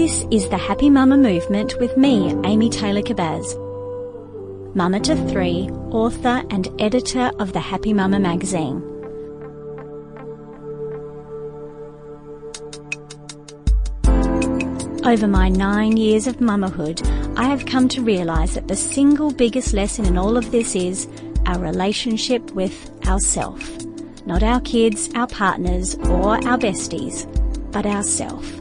This is the Happy Mama Movement with me, Amy Taylor Kabbaz. Mama to three, author and editor of the Happy Mama magazine. Over my nine years of mamahood, I have come to realise that the single biggest lesson in all of this is our relationship with ourself. Not our kids, our partners, or our besties, but ourself.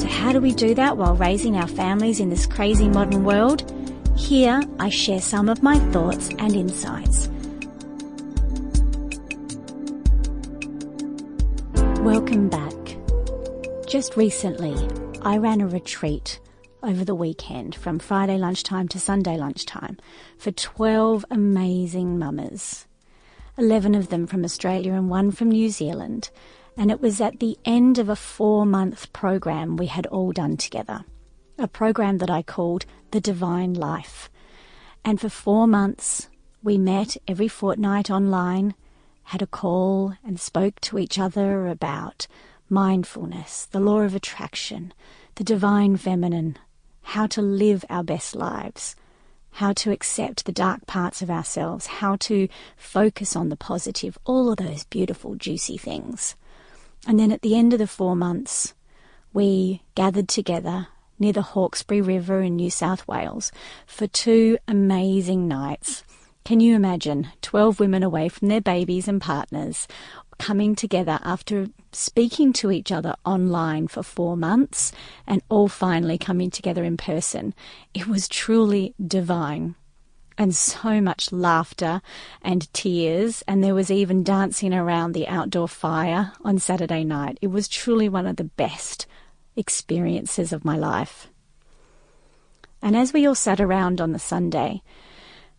So how do we do that while raising our families in this crazy modern world? Here I share some of my thoughts and insights. Welcome back. Just recently, I ran a retreat over the weekend from Friday lunchtime to Sunday lunchtime for 12 amazing mamas. 11 of them from Australia and one from New Zealand. And it was at the end of a four month program we had all done together. A program that I called The Divine Life. And for four months, we met every fortnight online, had a call, and spoke to each other about mindfulness, the law of attraction, the divine feminine, how to live our best lives, how to accept the dark parts of ourselves, how to focus on the positive, all of those beautiful, juicy things. And then at the end of the four months, we gathered together near the Hawkesbury River in New South Wales for two amazing nights. Can you imagine 12 women away from their babies and partners coming together after speaking to each other online for four months and all finally coming together in person? It was truly divine and so much laughter and tears, and there was even dancing around the outdoor fire on Saturday night. It was truly one of the best experiences of my life. And as we all sat around on the Sunday,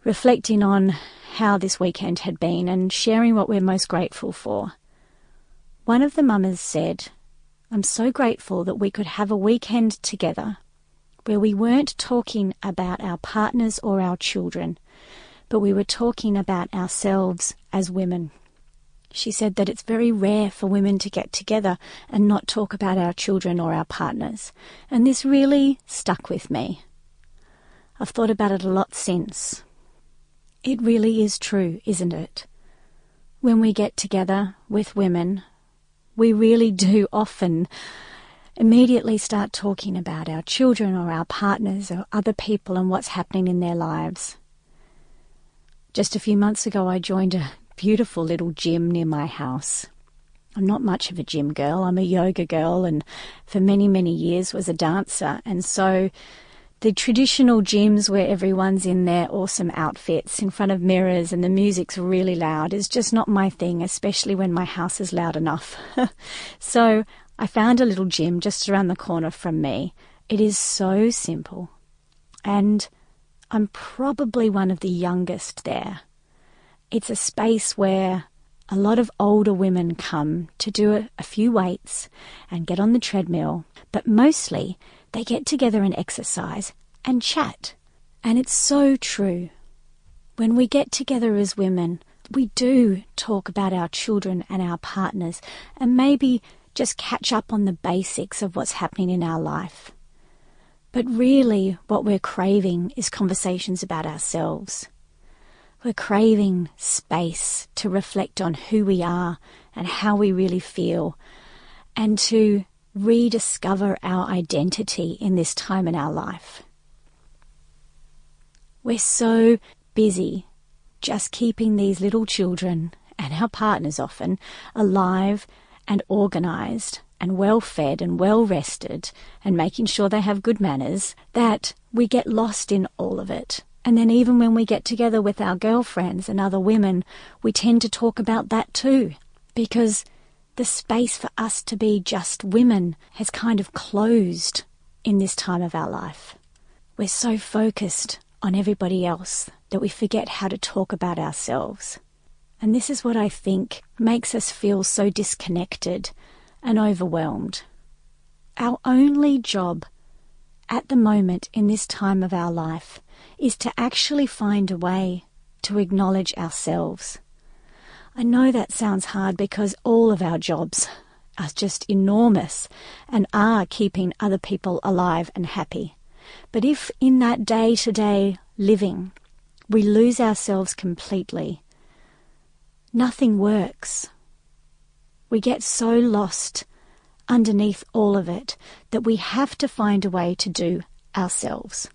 reflecting on how this weekend had been and sharing what we're most grateful for, one of the mamas said, I'm so grateful that we could have a weekend together where we weren't talking about our partners or our children, but we were talking about ourselves as women. She said that it's very rare for women to get together and not talk about our children or our partners, and this really stuck with me. I've thought about it a lot since. It really is true, isn't it? When we get together with women, we really do often immediately start talking about our children or our partners or other people and what's happening in their lives. Just a few months ago, I joined a beautiful little gym near my house. I'm not much of a gym girl. I'm a yoga girl and for many, many years was a dancer. And so the traditional gyms where everyone's in their awesome outfits in front of mirrors and the music's really loud is just not my thing, especially when my house is loud enough. so I found a little gym just around the corner from me. It is so simple. And I'm probably one of the youngest there. It's a space where a lot of older women come to do a, a, few weights and get on the treadmill, but mostly they get together and exercise and chat. And it's so true. When we get together as women, we do talk about our children and our partners and maybe just catch up on the basics of what's happening in our life. But really, what we're craving is conversations about ourselves. We're craving space to reflect on who we are and how we really feel, and to rediscover our identity in this time in our life. We're so busy just keeping these little children and our partners often alive and organized and well fed and well rested and making sure they have good manners that we get lost in all of it. And then even when we get together with our girlfriends and other women, we tend to talk about that too. Because the space for us to be just women has kind of closed in this time of our life. We're so focused on everybody else that we forget how to talk about ourselves. And this is what I think makes us feel so disconnected and overwhelmed. Our only job at the moment in this time of our life is to actually find a way to acknowledge ourselves. I know that sounds hard because all of our jobs are just enormous and are keeping other people alive and happy. But if in that day to day living we lose ourselves completely, nothing works. We get so lost underneath all of it that we have to find a way to do ourselves.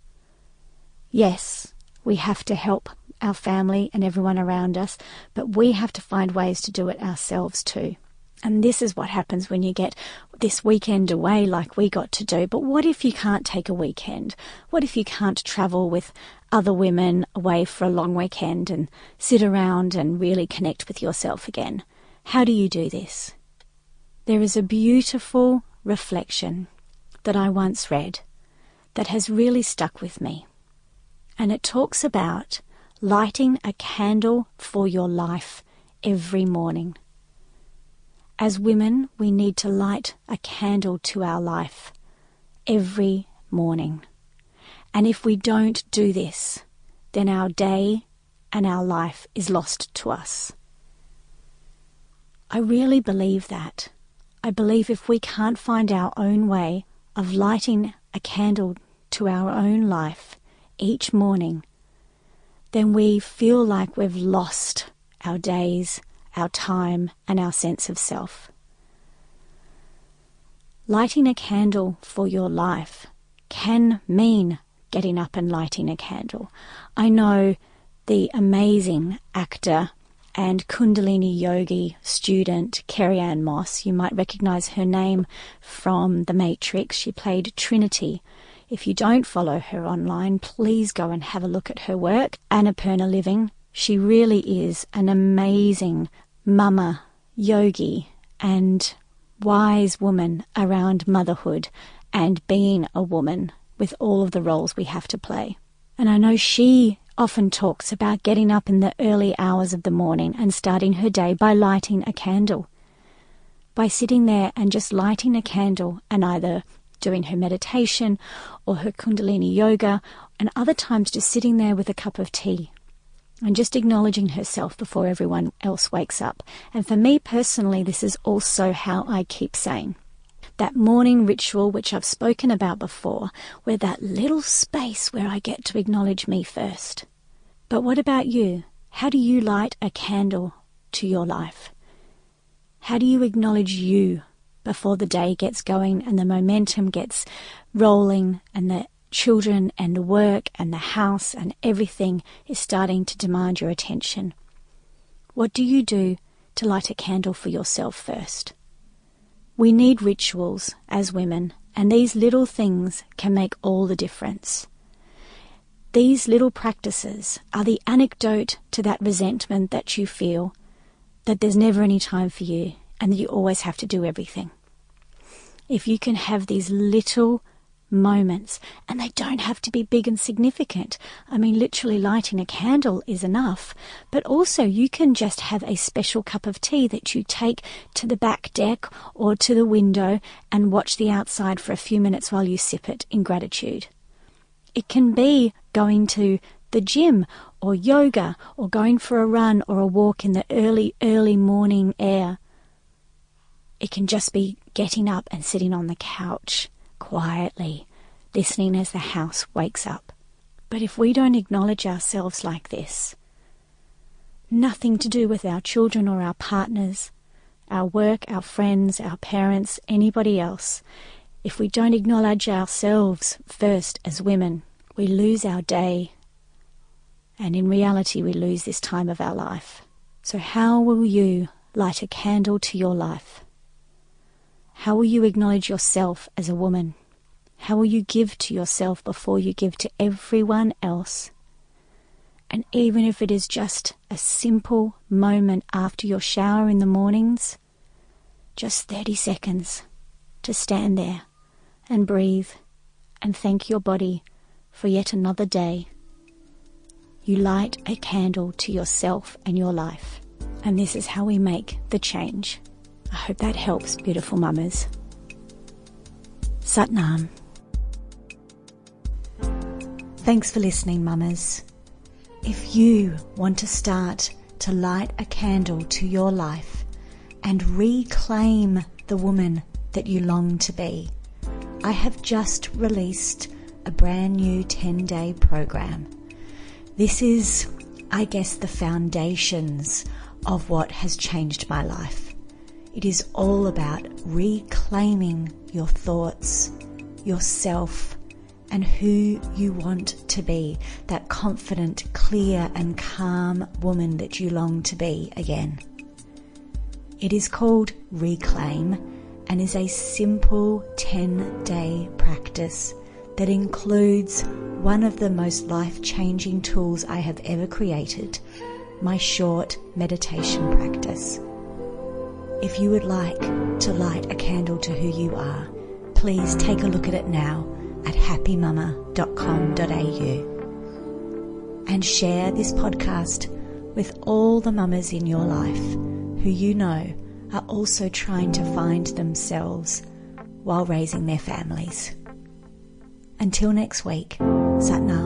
Yes, we have to help our family and everyone around us, but we have to find ways to do it ourselves too. And this is what happens when you get this weekend away like we got to do. But what if you can't take a weekend? What if you can't travel with other women away for a long weekend and sit around and really connect with yourself again? How do you do this? There is a beautiful reflection that I once read that has really stuck with me. And it talks about lighting a candle for your life every morning. As women, we need to light a candle to our life every morning. And if we don't do this, then our day and our life is lost to us. I really believe that. I believe if we can't find our own way of lighting a candle to our own life each morning, then we feel like we've lost our days, our time, and our sense of self. Lighting a candle for your life can mean getting up and lighting a candle. I know the amazing actor and Kundalini yogi student Carrie Anne Moss. You might recognize her name from The Matrix. She played Trinity if you don't follow her online, please go and have a look at her work. Annapurna Living. She really is an amazing mama, yogi, and wise woman around motherhood and being a woman with all of the roles we have to play. And I know she often talks about getting up in the early hours of the morning and starting her day by lighting a candle. By sitting there and just lighting a candle and either doing her meditation or her Kundalini yoga, and other times just sitting there with a cup of tea and just acknowledging herself before everyone else wakes up. And for me personally, this is also how I keep sane. That morning ritual, which I've spoken about before, where that little space where I get to acknowledge me first. But what about you? How do you light a candle to your life? How do you acknowledge you before the day gets going and the momentum gets rolling and the children and the work and the house and everything is starting to demand your attention. What do you do to light a candle for yourself first? We need rituals as women, and these little things can make all the difference. These little practices are the antidote to that resentment that you feel that there's never any time for you and that you always have to do everything if you can have these little moments, and they don't have to be big and significant. I mean, literally lighting a candle is enough, but also you can just have a special cup of tea that you take to the back deck or to the window and watch the outside for a few minutes while you sip it in gratitude. It can be going to the gym or yoga or going for a run or a walk in the early, early morning air. It can just be getting up and sitting on the couch quietly, listening as the house wakes up. But if we don't acknowledge ourselves like this, nothing to do with our children or our partners, our work, our friends, our parents, anybody else, if we don't acknowledge ourselves first as women, we lose our day. And in reality, we lose this time of our life. So, how will you light a candle to your life? How will you acknowledge yourself as a woman? How will you give to yourself before you give to everyone else? And even if it is just a simple moment after your shower in the mornings, just 30 seconds to stand there and breathe and thank your body for yet another day. You light a candle to yourself and your life. And this is how we make the change. I hope that helps, beautiful mamas. Satnam. Thanks for listening, mamas. If you want to start to light a candle to your life and reclaim the woman that you long to be, I have just released a brand new 10 day program. This is, I guess, the foundations of what has changed my life. It is all about reclaiming your thoughts, yourself, and who you want to be that confident, clear, and calm woman that you long to be again. It is called Reclaim and is a simple 10 day practice that includes one of the most life changing tools I have ever created my short meditation practice. If you would like to light a candle to who you are, please take a look at it now at happymama.com.au and share this podcast with all the mamas in your life who you know are also trying to find themselves while raising their families. Until next week, Satnam.